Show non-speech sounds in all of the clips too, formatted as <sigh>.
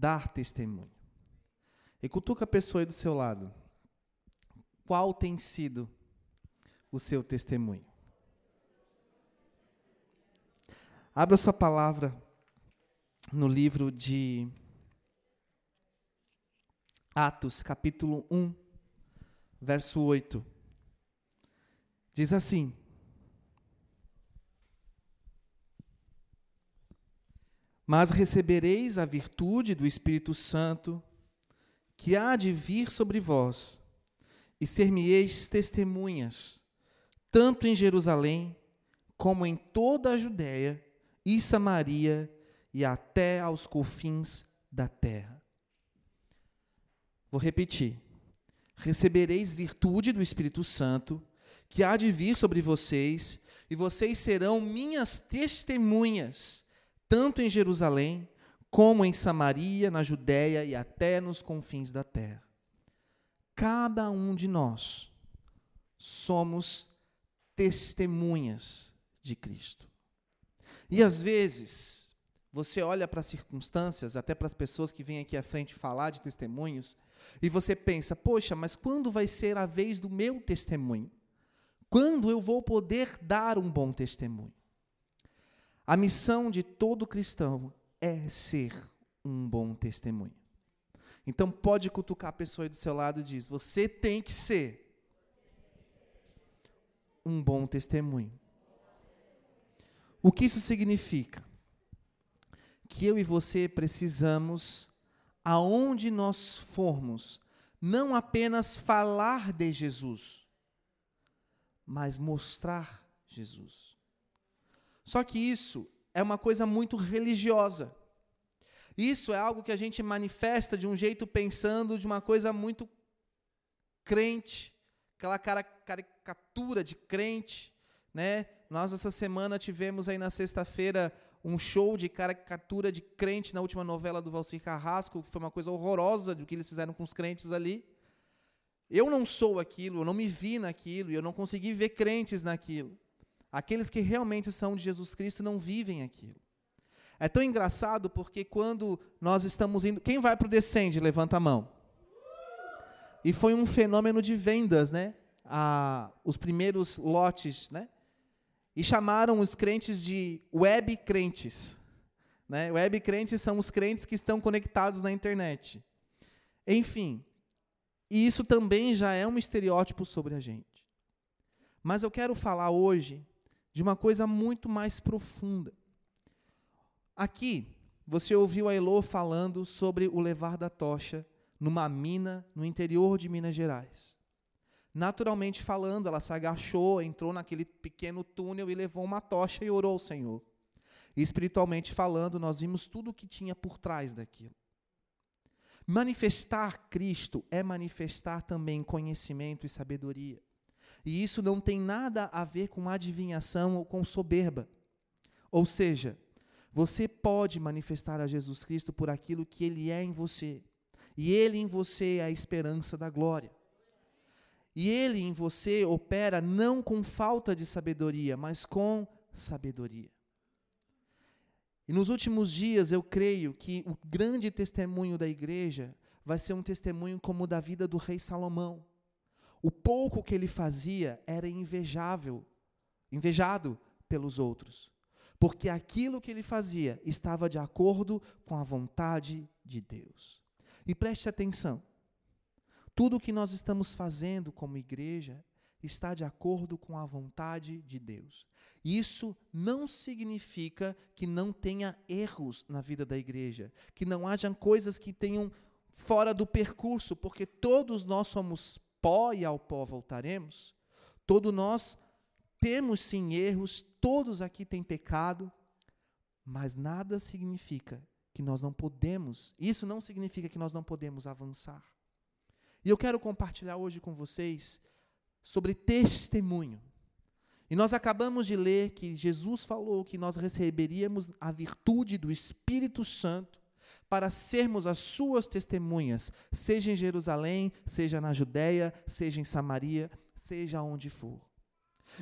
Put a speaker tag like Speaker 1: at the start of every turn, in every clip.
Speaker 1: dar testemunho. E cutuca a pessoa aí do seu lado. Qual tem sido o seu testemunho? Abra sua palavra no livro de Atos, capítulo 1, verso 8. Diz assim: Mas recebereis a virtude do Espírito Santo, que há de vir sobre vós, e ser-me-eis testemunhas, tanto em Jerusalém, como em toda a Judéia e Samaria e até aos confins da terra. Vou repetir. Recebereis virtude do Espírito Santo, que há de vir sobre vocês, e vocês serão minhas testemunhas tanto em Jerusalém, como em Samaria, na Judéia e até nos confins da terra. Cada um de nós somos testemunhas de Cristo. E às vezes, você olha para as circunstâncias, até para as pessoas que vêm aqui à frente falar de testemunhos, e você pensa: poxa, mas quando vai ser a vez do meu testemunho? Quando eu vou poder dar um bom testemunho? A missão de todo cristão é ser um bom testemunho. Então pode cutucar a pessoa aí do seu lado e diz: você tem que ser um bom testemunho. O que isso significa? Que eu e você precisamos, aonde nós formos, não apenas falar de Jesus, mas mostrar Jesus. Só que isso é uma coisa muito religiosa. Isso é algo que a gente manifesta de um jeito pensando de uma coisa muito crente, aquela cara, caricatura de crente, né? Nós essa semana tivemos aí na sexta-feira um show de caricatura de crente na última novela do Valcir Carrasco, que foi uma coisa horrorosa do que eles fizeram com os crentes ali. Eu não sou aquilo, eu não me vi naquilo, eu não consegui ver crentes naquilo. Aqueles que realmente são de Jesus Cristo não vivem aquilo. É tão engraçado porque quando nós estamos indo. Quem vai para o Descende? Levanta a mão. E foi um fenômeno de vendas, né? Ah, os primeiros lotes, né? E chamaram os crentes de web crentes. Né? Web crentes são os crentes que estão conectados na internet. Enfim, e isso também já é um estereótipo sobre a gente. Mas eu quero falar hoje de uma coisa muito mais profunda. Aqui, você ouviu a Elô falando sobre o levar da tocha numa mina no interior de Minas Gerais. Naturalmente falando, ela se agachou, entrou naquele pequeno túnel e levou uma tocha e orou ao Senhor. E espiritualmente falando, nós vimos tudo o que tinha por trás daquilo. Manifestar Cristo é manifestar também conhecimento e sabedoria. E isso não tem nada a ver com adivinhação ou com soberba. Ou seja, você pode manifestar a Jesus Cristo por aquilo que ele é em você. E ele em você é a esperança da glória. E ele em você opera não com falta de sabedoria, mas com sabedoria. E nos últimos dias eu creio que o grande testemunho da igreja vai ser um testemunho como o da vida do rei Salomão. O pouco que ele fazia era invejável, invejado pelos outros, porque aquilo que ele fazia estava de acordo com a vontade de Deus. E preste atenção: tudo o que nós estamos fazendo como igreja está de acordo com a vontade de Deus. Isso não significa que não tenha erros na vida da igreja, que não hajam coisas que tenham fora do percurso, porque todos nós somos pó e ao pó voltaremos. Todos nós temos sim erros, todos aqui têm pecado, mas nada significa que nós não podemos, isso não significa que nós não podemos avançar. E eu quero compartilhar hoje com vocês sobre testemunho. E nós acabamos de ler que Jesus falou que nós receberíamos a virtude do Espírito Santo para sermos as suas testemunhas, seja em Jerusalém, seja na Judéia, seja em Samaria, seja onde for.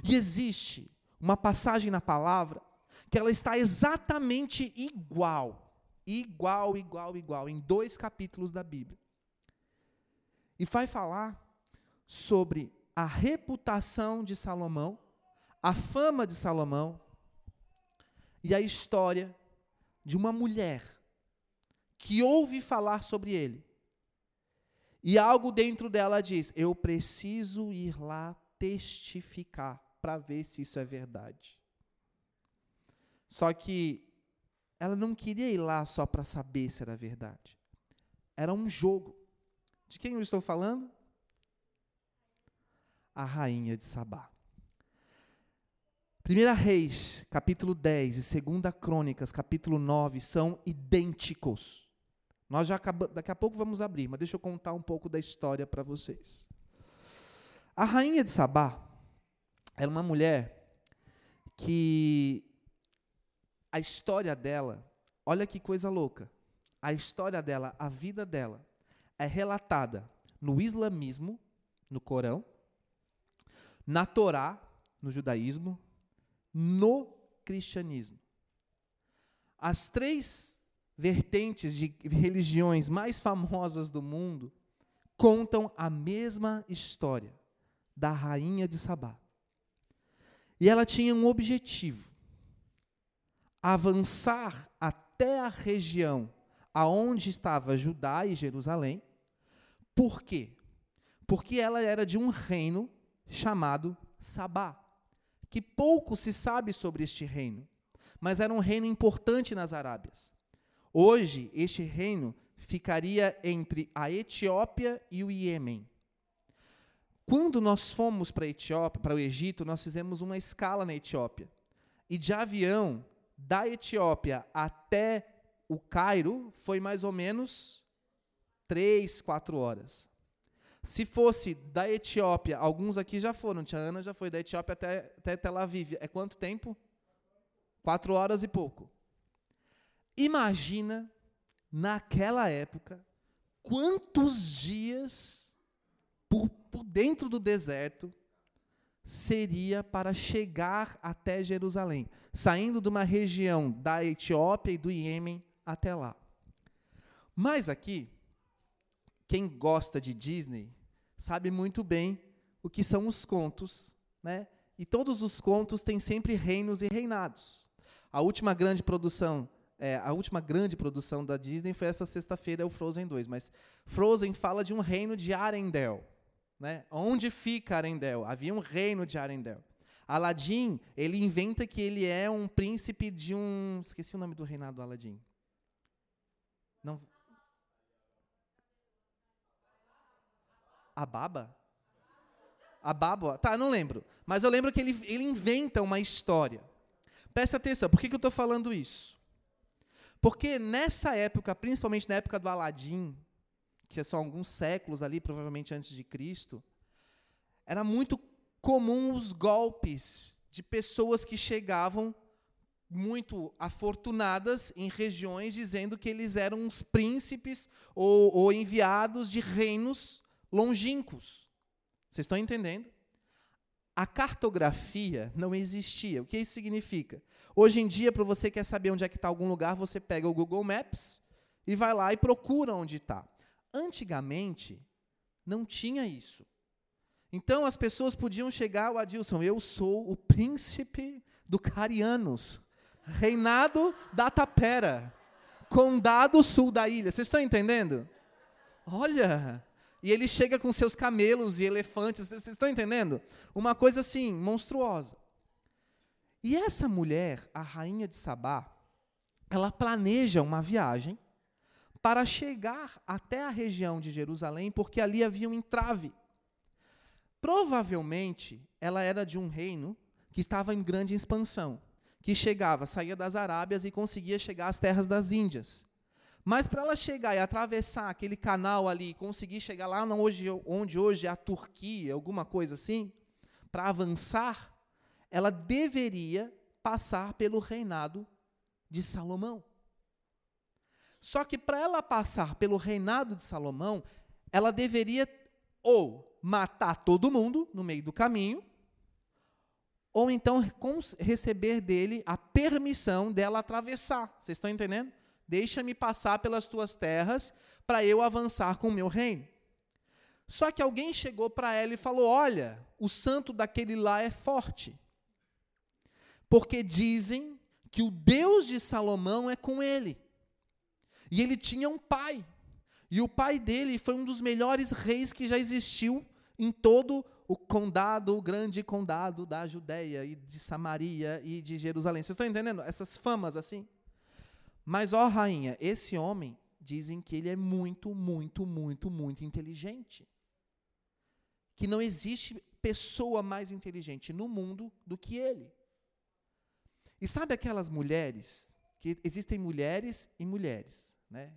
Speaker 1: E existe uma passagem na palavra que ela está exatamente igual, igual, igual, igual, em dois capítulos da Bíblia. E vai falar sobre a reputação de Salomão, a fama de Salomão e a história de uma mulher que ouve falar sobre ele. E algo dentro dela diz: Eu preciso ir lá testificar para ver se isso é verdade. Só que ela não queria ir lá só para saber se era verdade. Era um jogo. De quem eu estou falando? A rainha de Sabá. 1 Reis, capítulo 10 e 2 Crônicas, capítulo 9, são idênticos. Nós já acabamos, daqui a pouco vamos abrir, mas deixa eu contar um pouco da história para vocês. A rainha de Sabá era uma mulher que a história dela, olha que coisa louca. A história dela, a vida dela, é relatada no islamismo, no Corão, na Torá, no judaísmo, no cristianismo. As três vertentes de religiões mais famosas do mundo contam a mesma história da rainha de Sabá. E ela tinha um objetivo: avançar até a região aonde estava Judá e Jerusalém. Por quê? Porque ela era de um reino chamado Sabá que pouco se sabe sobre este reino, mas era um reino importante nas Arábias. Hoje, este reino ficaria entre a Etiópia e o Iêmen. Quando nós fomos para Etiópia, para o Egito, nós fizemos uma escala na Etiópia. E de avião, da Etiópia até o Cairo, foi mais ou menos três, quatro horas. Se fosse da Etiópia, alguns aqui já foram, tia Ana já foi da Etiópia até, até Tel Aviv. É quanto tempo? Quatro horas e pouco. Imagina, naquela época, quantos dias por, por dentro do deserto seria para chegar até Jerusalém, saindo de uma região da Etiópia e do Iêmen até lá. Mas aqui, quem gosta de Disney sabe muito bem o que são os contos, né? E todos os contos têm sempre reinos e reinados. A última grande produção, é, a última grande produção da Disney foi essa sexta-feira, é o Frozen 2. Mas Frozen fala de um reino de Arendelle. Né? Onde fica Arendelle? Havia um reino de Arendelle. Aladim, ele inventa que ele é um príncipe de um. Esqueci o nome do reinado do Aladim. Não, A Baba? A Baba? Tá, não lembro. Mas eu lembro que ele, ele inventa uma história. Presta atenção, por que, que eu estou falando isso? Porque nessa época, principalmente na época do Aladim, que são alguns séculos ali, provavelmente antes de Cristo, era muito comum os golpes de pessoas que chegavam muito afortunadas em regiões dizendo que eles eram os príncipes ou, ou enviados de reinos longínquos. Vocês estão entendendo? A cartografia não existia. O que isso significa? Hoje em dia, para você quer saber onde é que está algum lugar, você pega o Google Maps e vai lá e procura onde está. Antigamente, não tinha isso. Então as pessoas podiam chegar ao Adilson, eu sou o príncipe do Carianos, reinado da Tapera, condado sul da ilha. Vocês estão entendendo? Olha, e ele chega com seus camelos e elefantes, vocês estão entendendo? Uma coisa assim, monstruosa. E essa mulher, a rainha de Sabá, ela planeja uma viagem para chegar até a região de Jerusalém, porque ali havia um entrave. Provavelmente, ela era de um reino que estava em grande expansão, que chegava, saía das Arábias e conseguia chegar às terras das Índias. Mas para ela chegar e atravessar aquele canal ali, conseguir chegar lá onde, hoje é a Turquia, alguma coisa assim, para avançar, ela deveria passar pelo reinado de Salomão. Só que para ela passar pelo reinado de Salomão, ela deveria ou matar todo mundo no meio do caminho, ou então receber dele a permissão dela atravessar. Vocês estão entendendo? Deixa-me passar pelas tuas terras para eu avançar com o meu reino. Só que alguém chegou para ela e falou: Olha, o santo daquele lá é forte. Porque dizem que o Deus de Salomão é com ele. E ele tinha um pai. E o pai dele foi um dos melhores reis que já existiu em todo o condado, o grande condado da Judéia e de Samaria e de Jerusalém. Vocês estão entendendo? Essas famas assim. Mas, ó rainha, esse homem, dizem que ele é muito, muito, muito, muito inteligente. Que não existe pessoa mais inteligente no mundo do que ele. E sabe aquelas mulheres, que existem mulheres e mulheres, né?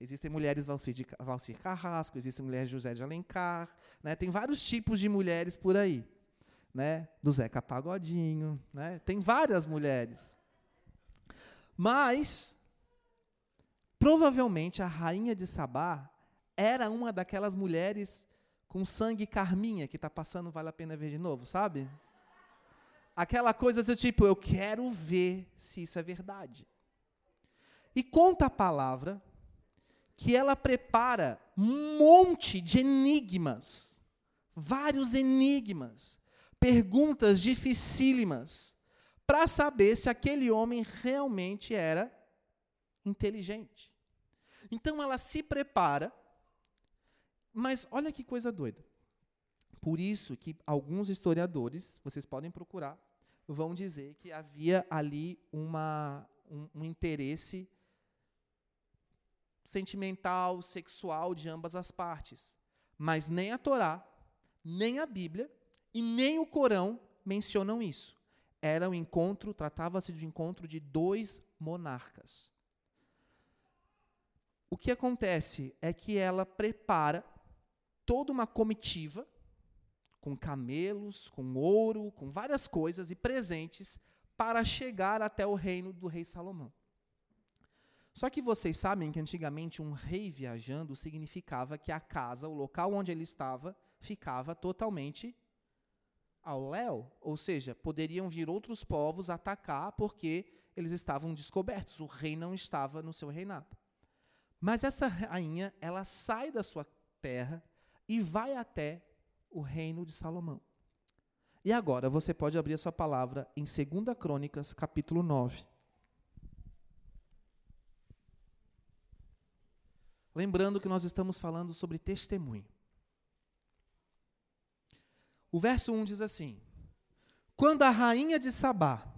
Speaker 1: Existem mulheres Valcir, de, Valcir Carrasco, existem mulheres José de Alencar, né? tem vários tipos de mulheres por aí. Né? Do Zeca Pagodinho, né? tem várias mulheres. Mas, provavelmente, a rainha de Sabá era uma daquelas mulheres com sangue carminha que está passando, vale a pena ver de novo, sabe? Aquela coisa do tipo, eu quero ver se isso é verdade. E conta a palavra que ela prepara um monte de enigmas, vários enigmas, perguntas dificílimas, para saber se aquele homem realmente era inteligente. Então ela se prepara, mas olha que coisa doida. Por isso que alguns historiadores, vocês podem procurar, vão dizer que havia ali uma, um, um interesse sentimental, sexual de ambas as partes. Mas nem a Torá, nem a Bíblia e nem o Corão mencionam isso. Era um encontro, tratava-se de um encontro de dois monarcas. O que acontece é que ela prepara toda uma comitiva com camelos, com ouro, com várias coisas e presentes para chegar até o reino do rei Salomão. Só que vocês sabem que antigamente um rei viajando significava que a casa, o local onde ele estava, ficava totalmente ao léu, ou seja, poderiam vir outros povos atacar porque eles estavam descobertos, o rei não estava no seu reinado. Mas essa rainha, ela sai da sua terra e vai até o reino de Salomão. E agora você pode abrir a sua palavra em 2 Crônicas, capítulo 9. Lembrando que nós estamos falando sobre testemunho. O verso 1 diz assim: Quando a rainha de Sabá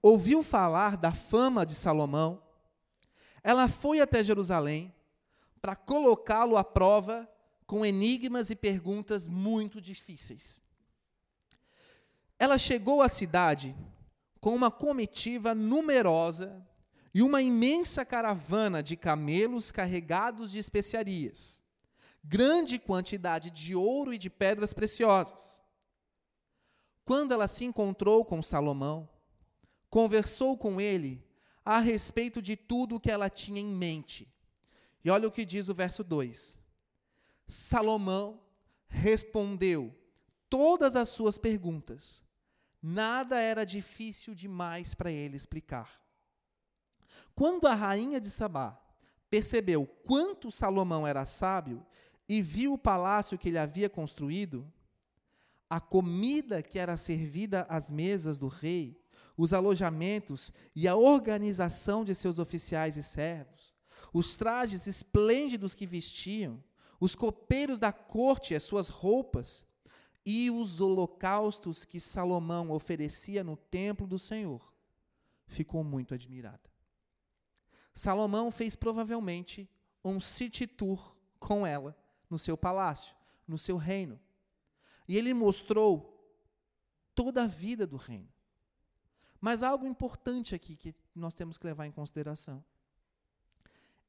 Speaker 1: ouviu falar da fama de Salomão, ela foi até Jerusalém para colocá-lo à prova com enigmas e perguntas muito difíceis. Ela chegou à cidade com uma comitiva numerosa e uma imensa caravana de camelos carregados de especiarias, grande quantidade de ouro e de pedras preciosas. Quando ela se encontrou com Salomão, conversou com ele a respeito de tudo o que ela tinha em mente. E olha o que diz o verso 2. Salomão respondeu todas as suas perguntas. Nada era difícil demais para ele explicar. Quando a rainha de Sabá percebeu quanto Salomão era sábio e viu o palácio que ele havia construído, a comida que era servida às mesas do rei, os alojamentos e a organização de seus oficiais e servos, os trajes esplêndidos que vestiam, os copeiros da corte, as suas roupas, e os holocaustos que Salomão oferecia no templo do Senhor, ficou muito admirada. Salomão fez provavelmente um city tour com ela no seu palácio, no seu reino. E ele mostrou toda a vida do reino. Mas algo importante aqui que nós temos que levar em consideração.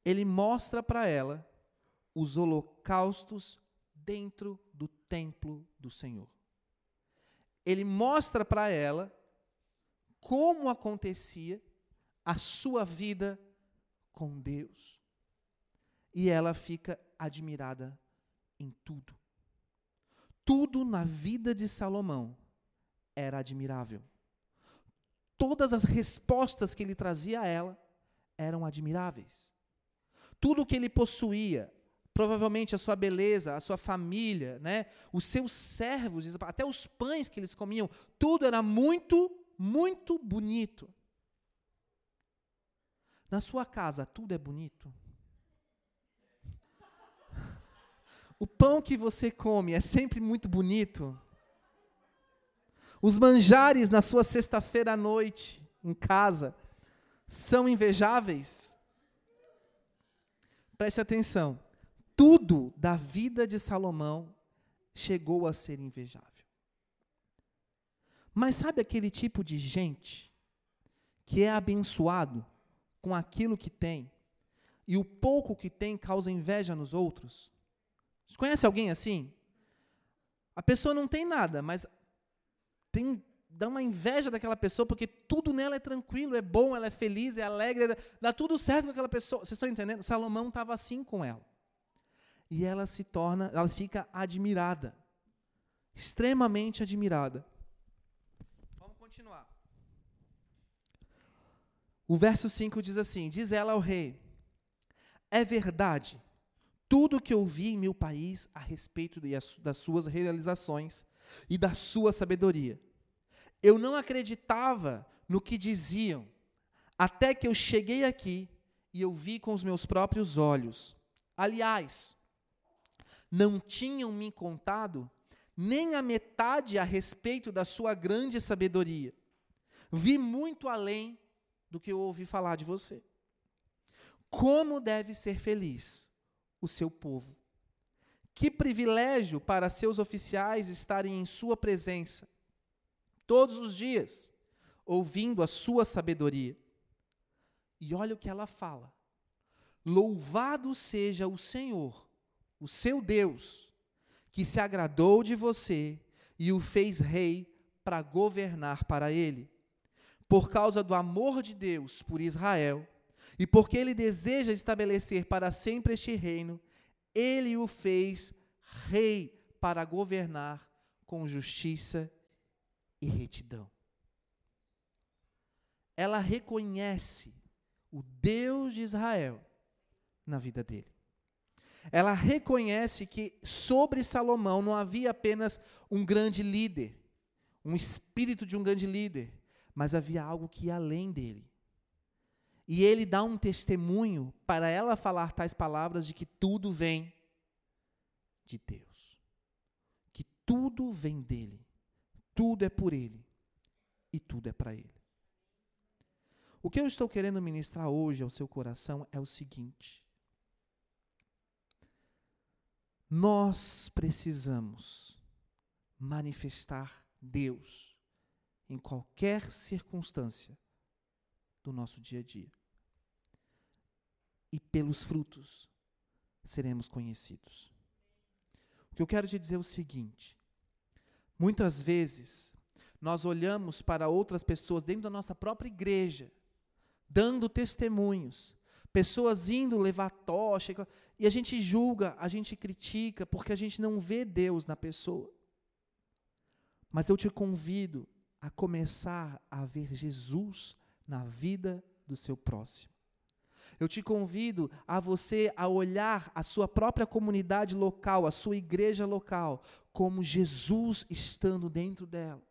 Speaker 1: Ele mostra para ela os holocaustos dentro do templo do Senhor. Ele mostra para ela como acontecia a sua vida com Deus. E ela fica admirada em tudo. Tudo na vida de Salomão era admirável. Todas as respostas que ele trazia a ela eram admiráveis. Tudo o que ele possuía, provavelmente a sua beleza, a sua família, né, os seus servos, até os pães que eles comiam, tudo era muito, muito bonito. Na sua casa, tudo é bonito? <laughs> O pão que você come é sempre muito bonito? Os manjares na sua sexta-feira à noite, em casa, são invejáveis? Preste atenção. Tudo da vida de Salomão chegou a ser invejável. Mas sabe aquele tipo de gente que é abençoado com aquilo que tem e o pouco que tem causa inveja nos outros? Conhece alguém assim? A pessoa não tem nada, mas tem dá uma inveja daquela pessoa porque tudo nela é tranquilo, é bom, ela é feliz, é alegre, dá tudo certo com aquela pessoa. Vocês estão entendendo? Salomão estava assim com ela. E ela se torna, ela fica admirada. Extremamente admirada. Vamos continuar. O verso 5 diz assim: Diz ela ao rei: É verdade tudo que eu vi em meu país a respeito de, das suas realizações e da sua sabedoria. Eu não acreditava no que diziam, até que eu cheguei aqui e eu vi com os meus próprios olhos. Aliás, não tinham me contado nem a metade a respeito da sua grande sabedoria. Vi muito além do que eu ouvi falar de você. Como deve ser feliz o seu povo. Que privilégio para seus oficiais estarem em sua presença, todos os dias, ouvindo a sua sabedoria. E olha o que ela fala: Louvado seja o Senhor, o seu Deus, que se agradou de você e o fez rei para governar para ele. Por causa do amor de Deus por Israel, e porque ele deseja estabelecer para sempre este reino, ele o fez rei para governar com justiça e retidão. Ela reconhece o Deus de Israel na vida dele. Ela reconhece que sobre Salomão não havia apenas um grande líder, um espírito de um grande líder, mas havia algo que ia além dele. E ele dá um testemunho para ela falar tais palavras de que tudo vem de Deus. Que tudo vem dele. Tudo é por ele. E tudo é para ele. O que eu estou querendo ministrar hoje ao seu coração é o seguinte: nós precisamos manifestar Deus em qualquer circunstância do nosso dia a dia. E pelos frutos seremos conhecidos. O que eu quero te dizer é o seguinte: muitas vezes nós olhamos para outras pessoas dentro da nossa própria igreja, dando testemunhos, pessoas indo levar tocha, e a gente julga, a gente critica, porque a gente não vê Deus na pessoa. Mas eu te convido a começar a ver Jesus na vida do seu próximo. Eu te convido a você a olhar a sua própria comunidade local, a sua igreja local, como Jesus estando dentro dela,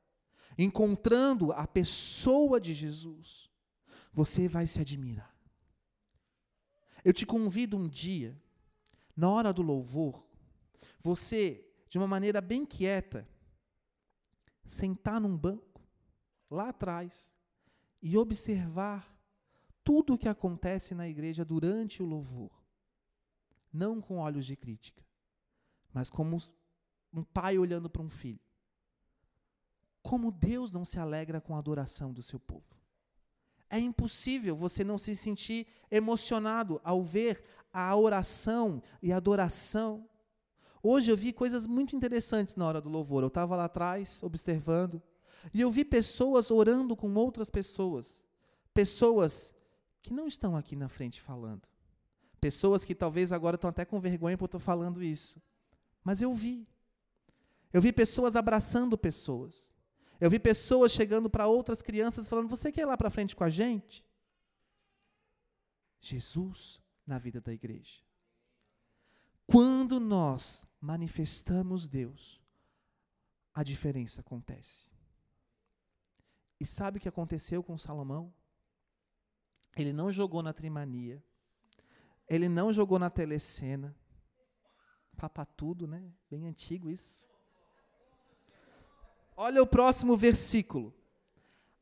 Speaker 1: encontrando a pessoa de Jesus. Você vai se admirar. Eu te convido um dia, na hora do louvor, você, de uma maneira bem quieta, sentar num banco, lá atrás, e observar tudo o que acontece na igreja durante o louvor. Não com olhos de crítica, mas como um pai olhando para um filho. Como Deus não se alegra com a adoração do seu povo. É impossível você não se sentir emocionado ao ver a oração e a adoração. Hoje eu vi coisas muito interessantes na hora do louvor. Eu estava lá atrás, observando. E eu vi pessoas orando com outras pessoas. Pessoas que não estão aqui na frente falando. Pessoas que talvez agora estão até com vergonha por eu estar falando isso. Mas eu vi. Eu vi pessoas abraçando pessoas. Eu vi pessoas chegando para outras crianças falando: Você quer ir lá para frente com a gente? Jesus na vida da igreja. Quando nós manifestamos Deus, a diferença acontece. E sabe o que aconteceu com Salomão? Ele não jogou na trimania, ele não jogou na telecena. Papa tudo, né? Bem antigo isso. Olha o próximo versículo.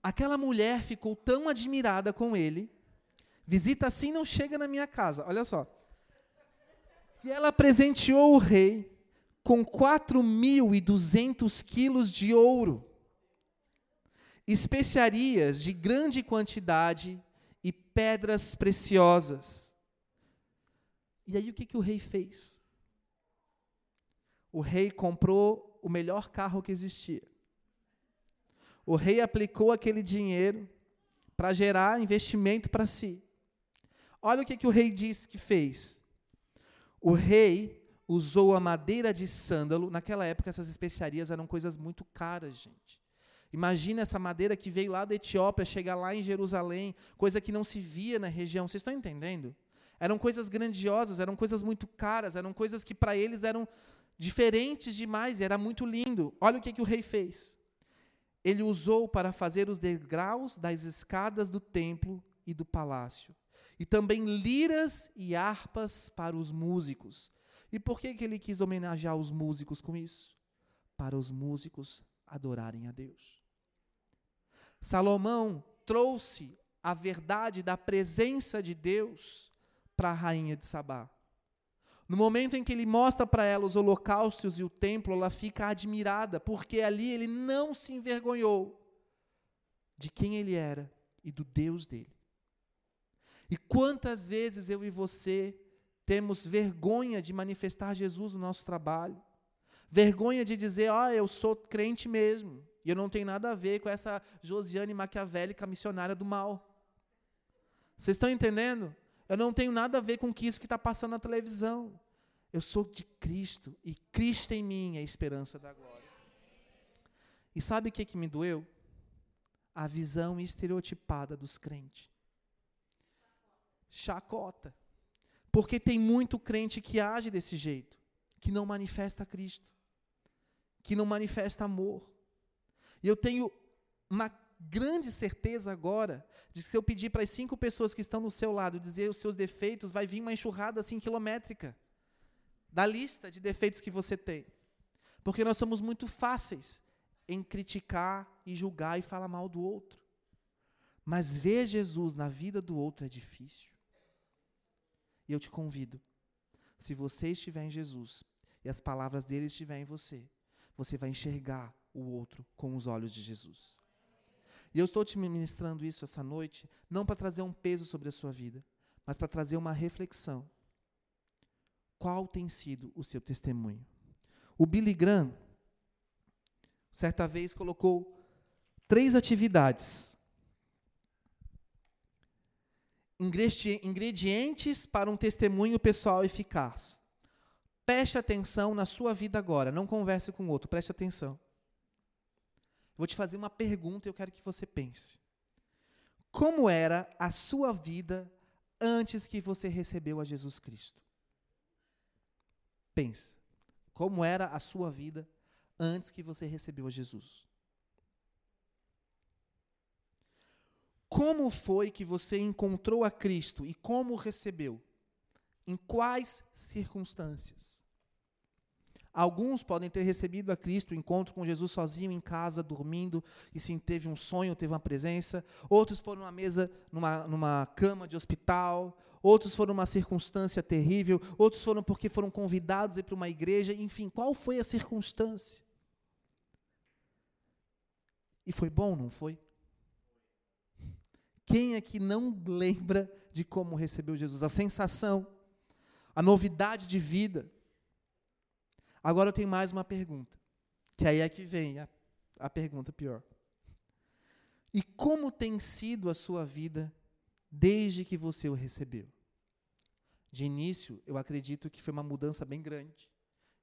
Speaker 1: Aquela mulher ficou tão admirada com ele. Visita assim não chega na minha casa. Olha só. Que ela presenteou o rei com 4.200 quilos de ouro, especiarias de grande quantidade e pedras preciosas. E aí o que, que o rei fez? O rei comprou o melhor carro que existia. O rei aplicou aquele dinheiro para gerar investimento para si. Olha o que, que o rei disse que fez. O rei usou a madeira de sândalo. Naquela época, essas especiarias eram coisas muito caras, gente. Imagina essa madeira que veio lá da Etiópia, chegar lá em Jerusalém, coisa que não se via na região. Vocês estão entendendo? Eram coisas grandiosas, eram coisas muito caras, eram coisas que para eles eram diferentes demais, era muito lindo. Olha o que, que o rei fez. Ele usou para fazer os degraus das escadas do templo e do palácio, e também liras e harpas para os músicos. E por que, que ele quis homenagear os músicos com isso? Para os músicos adorarem a Deus. Salomão trouxe a verdade da presença de Deus para a rainha de Sabá. No momento em que ele mostra para ela os holocaustos e o templo, ela fica admirada, porque ali ele não se envergonhou de quem ele era e do Deus dele. E quantas vezes eu e você temos vergonha de manifestar Jesus no nosso trabalho, vergonha de dizer, ah, eu sou crente mesmo, e eu não tenho nada a ver com essa Josiane maquiavélica missionária do mal. Vocês estão entendendo? Eu não tenho nada a ver com isso que está passando na televisão. Eu sou de Cristo e Cristo em mim é a esperança da glória. E sabe o que, que me doeu? A visão estereotipada dos crentes. Chacota. Porque tem muito crente que age desse jeito, que não manifesta Cristo, que não manifesta amor. E eu tenho uma grande certeza agora de que se eu pedir para as cinco pessoas que estão no seu lado dizer os seus defeitos, vai vir uma enxurrada assim quilométrica da lista de defeitos que você tem. Porque nós somos muito fáceis em criticar e julgar e falar mal do outro. Mas ver Jesus na vida do outro é difícil. E eu te convido, se você estiver em Jesus e as palavras dele estiverem em você, você vai enxergar o outro com os olhos de Jesus. E eu estou te ministrando isso essa noite, não para trazer um peso sobre a sua vida, mas para trazer uma reflexão. Qual tem sido o seu testemunho? O Billy Graham, certa vez, colocou três atividades. Ingredientes para um testemunho pessoal eficaz. Preste atenção na sua vida agora, não converse com o outro, preste atenção. Vou te fazer uma pergunta e eu quero que você pense. Como era a sua vida antes que você recebeu a Jesus Cristo? Pense. Como era a sua vida antes que você recebeu a Jesus? Como foi que você encontrou a Cristo e como o recebeu? Em quais circunstâncias? Alguns podem ter recebido a Cristo, o encontro com Jesus sozinho em casa, dormindo, e sim teve um sonho, teve uma presença. Outros foram numa mesa, numa, numa cama de hospital. Outros foram numa circunstância terrível. Outros foram porque foram convidados a ir para uma igreja. Enfim, qual foi a circunstância? E foi bom, não foi? Quem é que não lembra de como recebeu Jesus? A sensação, a novidade de vida. Agora eu tenho mais uma pergunta, que aí é que vem a, a pergunta pior. E como tem sido a sua vida desde que você o recebeu? De início, eu acredito que foi uma mudança bem grande.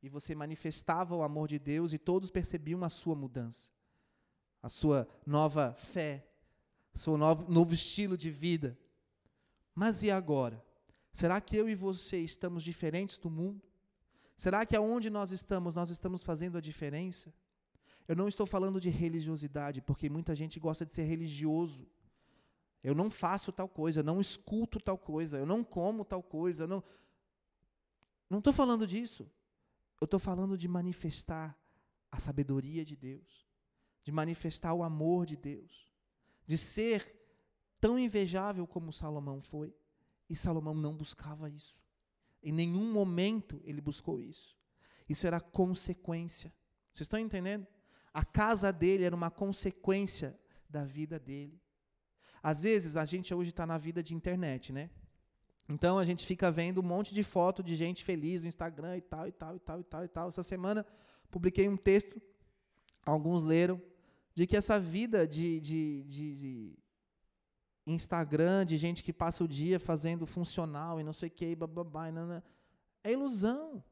Speaker 1: E você manifestava o amor de Deus e todos percebiam a sua mudança, a sua nova fé, seu novo, novo estilo de vida. Mas e agora? Será que eu e você estamos diferentes do mundo? Será que aonde nós estamos, nós estamos fazendo a diferença? Eu não estou falando de religiosidade, porque muita gente gosta de ser religioso. Eu não faço tal coisa, eu não escuto tal coisa, eu não como tal coisa, eu não. Não estou falando disso. Eu estou falando de manifestar a sabedoria de Deus, de manifestar o amor de Deus, de ser tão invejável como Salomão foi. E Salomão não buscava isso. Em nenhum momento ele buscou isso. Isso era consequência. Vocês estão entendendo? A casa dele era uma consequência da vida dele. Às vezes a gente hoje está na vida de internet, né? Então a gente fica vendo um monte de foto de gente feliz no Instagram e tal, e tal, e tal, e tal, e tal. Essa semana publiquei um texto, alguns leram, de que essa vida de, de, de, de Instagram, de gente que passa o dia fazendo funcional e não sei o que, bababá, é ilusão.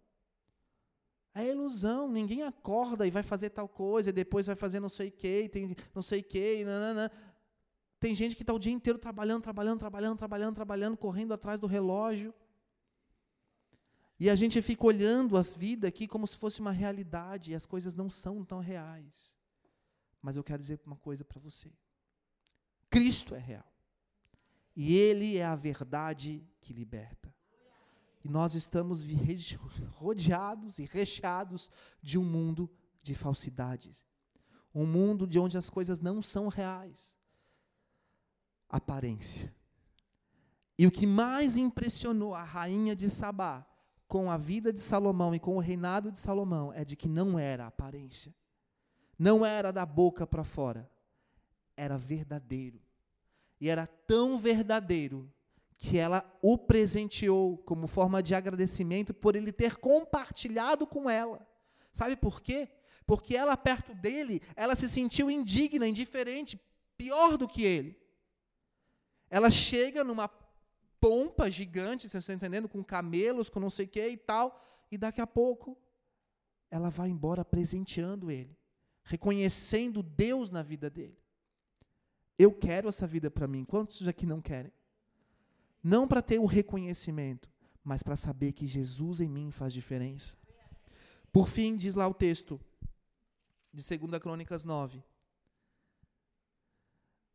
Speaker 1: É ilusão. Ninguém acorda e vai fazer tal coisa, e depois vai fazer não sei o que, tem não sei o que, nanana. Tem gente que está o dia inteiro trabalhando, trabalhando, trabalhando, trabalhando, trabalhando, correndo atrás do relógio. E a gente fica olhando as vidas aqui como se fosse uma realidade, e as coisas não são tão reais. Mas eu quero dizer uma coisa para você: Cristo é real. E Ele é a verdade que liberta. E nós estamos rodeados e recheados de um mundo de falsidades. Um mundo de onde as coisas não são reais aparência. E o que mais impressionou a rainha de Sabá com a vida de Salomão e com o reinado de Salomão é de que não era aparência. Não era da boca para fora. Era verdadeiro. E era tão verdadeiro que ela o presenteou como forma de agradecimento por ele ter compartilhado com ela. Sabe por quê? Porque ela perto dele, ela se sentiu indigna, indiferente, pior do que ele. Ela chega numa pompa gigante, vocês estão entendendo? Com camelos, com não sei o que e tal, e daqui a pouco ela vai embora presenteando ele, reconhecendo Deus na vida dele. Eu quero essa vida para mim. Quantos aqui não querem? Não para ter o reconhecimento, mas para saber que Jesus em mim faz diferença. Por fim, diz lá o texto de 2 Crônicas 9.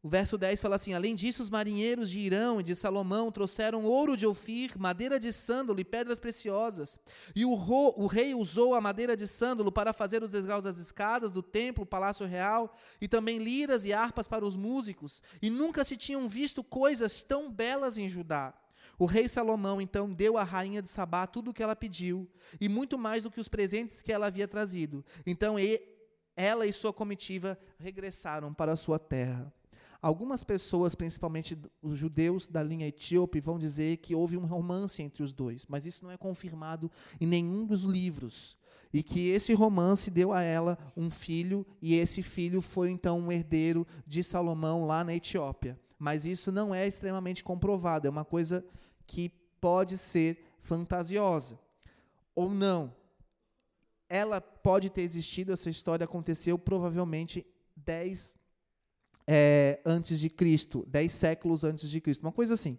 Speaker 1: O verso 10 fala assim: Além disso, os marinheiros de Irão e de Salomão trouxeram ouro de Ofir, madeira de sândalo e pedras preciosas. E o, ro, o, rei usou a madeira de sândalo para fazer os degraus das escadas do templo, palácio real, e também liras e harpas para os músicos. E nunca se tinham visto coisas tão belas em Judá. O rei Salomão então deu à rainha de Sabá tudo o que ela pediu, e muito mais do que os presentes que ela havia trazido. Então ela e sua comitiva regressaram para a sua terra. Algumas pessoas, principalmente os judeus da linha etíope, vão dizer que houve um romance entre os dois, mas isso não é confirmado em nenhum dos livros. E que esse romance deu a ela um filho, e esse filho foi então um herdeiro de Salomão lá na Etiópia. Mas isso não é extremamente comprovado, é uma coisa que pode ser fantasiosa. Ou não. Ela pode ter existido, essa história aconteceu provavelmente dez é, antes de Cristo, dez séculos antes de Cristo, uma coisa assim.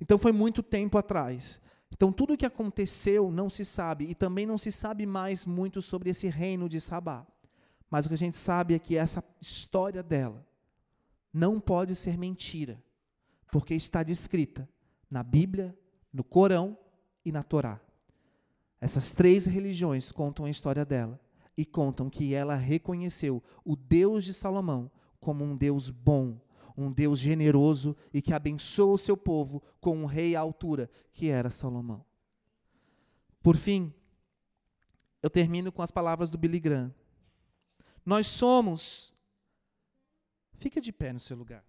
Speaker 1: Então foi muito tempo atrás. Então tudo o que aconteceu não se sabe e também não se sabe mais muito sobre esse reino de Sabá. Mas o que a gente sabe é que essa história dela não pode ser mentira, porque está descrita na Bíblia, no Corão e na Torá. Essas três religiões contam a história dela e contam que ela reconheceu o Deus de Salomão como um Deus bom, um Deus generoso e que abençoa o seu povo com um rei à altura, que era Salomão. Por fim, eu termino com as palavras do Billy Graham. Nós somos. Fica de pé no seu lugar.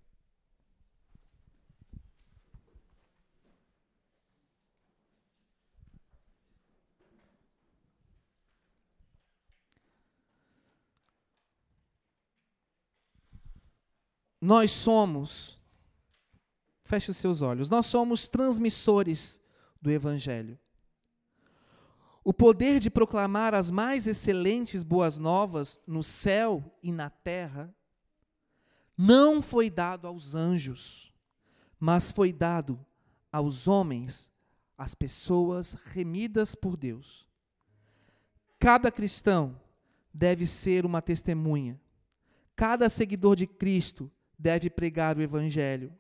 Speaker 1: Nós somos, feche os seus olhos, nós somos transmissores do Evangelho. O poder de proclamar as mais excelentes boas novas no céu e na terra não foi dado aos anjos, mas foi dado aos homens, às pessoas remidas por Deus. Cada cristão deve ser uma testemunha. Cada seguidor de Cristo deve pregar o Evangelho.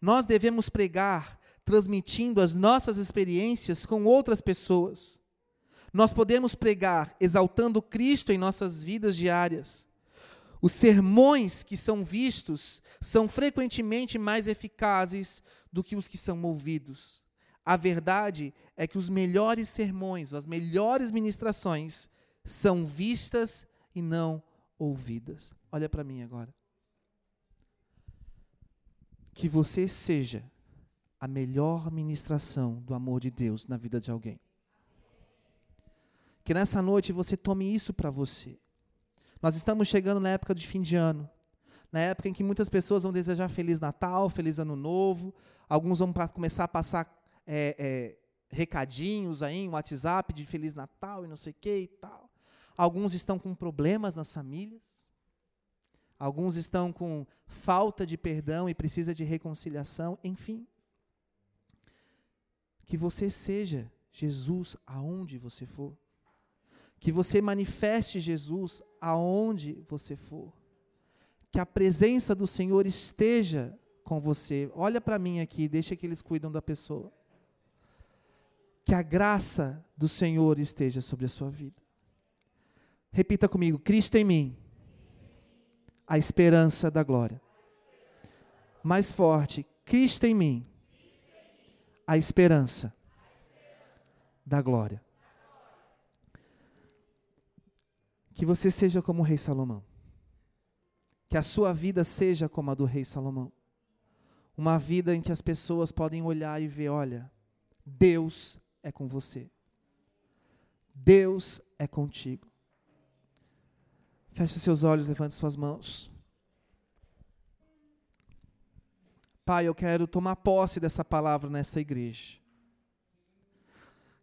Speaker 1: Nós devemos pregar transmitindo as nossas experiências com outras pessoas. Nós podemos pregar exaltando Cristo em nossas vidas diárias. Os sermões que são vistos são frequentemente mais eficazes do que os que são ouvidos. A verdade é que os melhores sermões, as melhores ministrações são vistas e não ouvidas. Olha para mim agora. Que você seja a melhor ministração do amor de Deus na vida de alguém. Que nessa noite você tome isso para você. Nós estamos chegando na época de fim de ano, na época em que muitas pessoas vão desejar Feliz Natal, Feliz Ano Novo, alguns vão começar a passar é, é, recadinhos aí, um WhatsApp de Feliz Natal e não sei o que e tal. Alguns estão com problemas nas famílias, alguns estão com falta de perdão e precisa de reconciliação, enfim. Que você seja Jesus aonde você for. Que você manifeste Jesus aonde você for. Que a presença do Senhor esteja com você. Olha para mim aqui, deixa que eles cuidam da pessoa. Que a graça do Senhor esteja sobre a sua vida. Repita comigo: Cristo em mim, a esperança da glória. Mais forte: Cristo em mim, a esperança da glória. Que você seja como o rei Salomão. Que a sua vida seja como a do rei Salomão. Uma vida em que as pessoas podem olhar e ver: olha, Deus é com você. Deus é contigo. Feche seus olhos, levante suas mãos. Pai, eu quero tomar posse dessa palavra nessa igreja.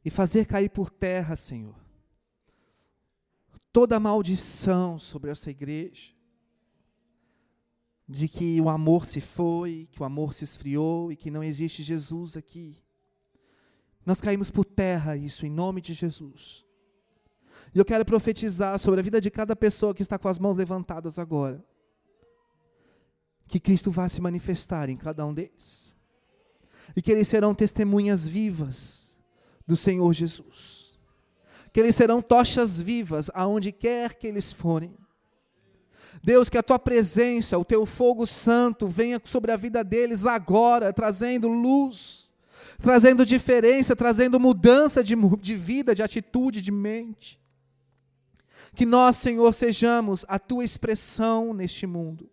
Speaker 1: E fazer cair por terra, Senhor, toda maldição sobre essa igreja, de que o amor se foi, que o amor se esfriou e que não existe Jesus aqui. Nós caímos por terra isso em nome de Jesus. E eu quero profetizar sobre a vida de cada pessoa que está com as mãos levantadas agora. Que Cristo vá se manifestar em cada um deles. E que eles serão testemunhas vivas do Senhor Jesus que eles serão tochas vivas aonde quer que eles forem. Deus, que a tua presença, o teu fogo santo venha sobre a vida deles agora, trazendo luz, trazendo diferença, trazendo mudança de, de vida, de atitude, de mente. Que nós, Senhor, sejamos a tua expressão neste mundo,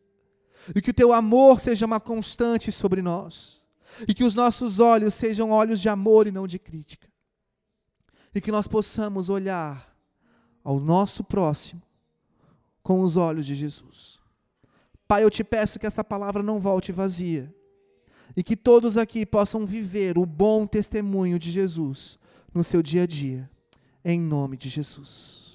Speaker 1: e que o teu amor seja uma constante sobre nós, e que os nossos olhos sejam olhos de amor e não de crítica. E que nós possamos olhar ao nosso próximo com os olhos de Jesus. Pai, eu te peço que essa palavra não volte vazia. E que todos aqui possam viver o bom testemunho de Jesus no seu dia a dia, em nome de Jesus.